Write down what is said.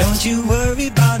Don't you worry about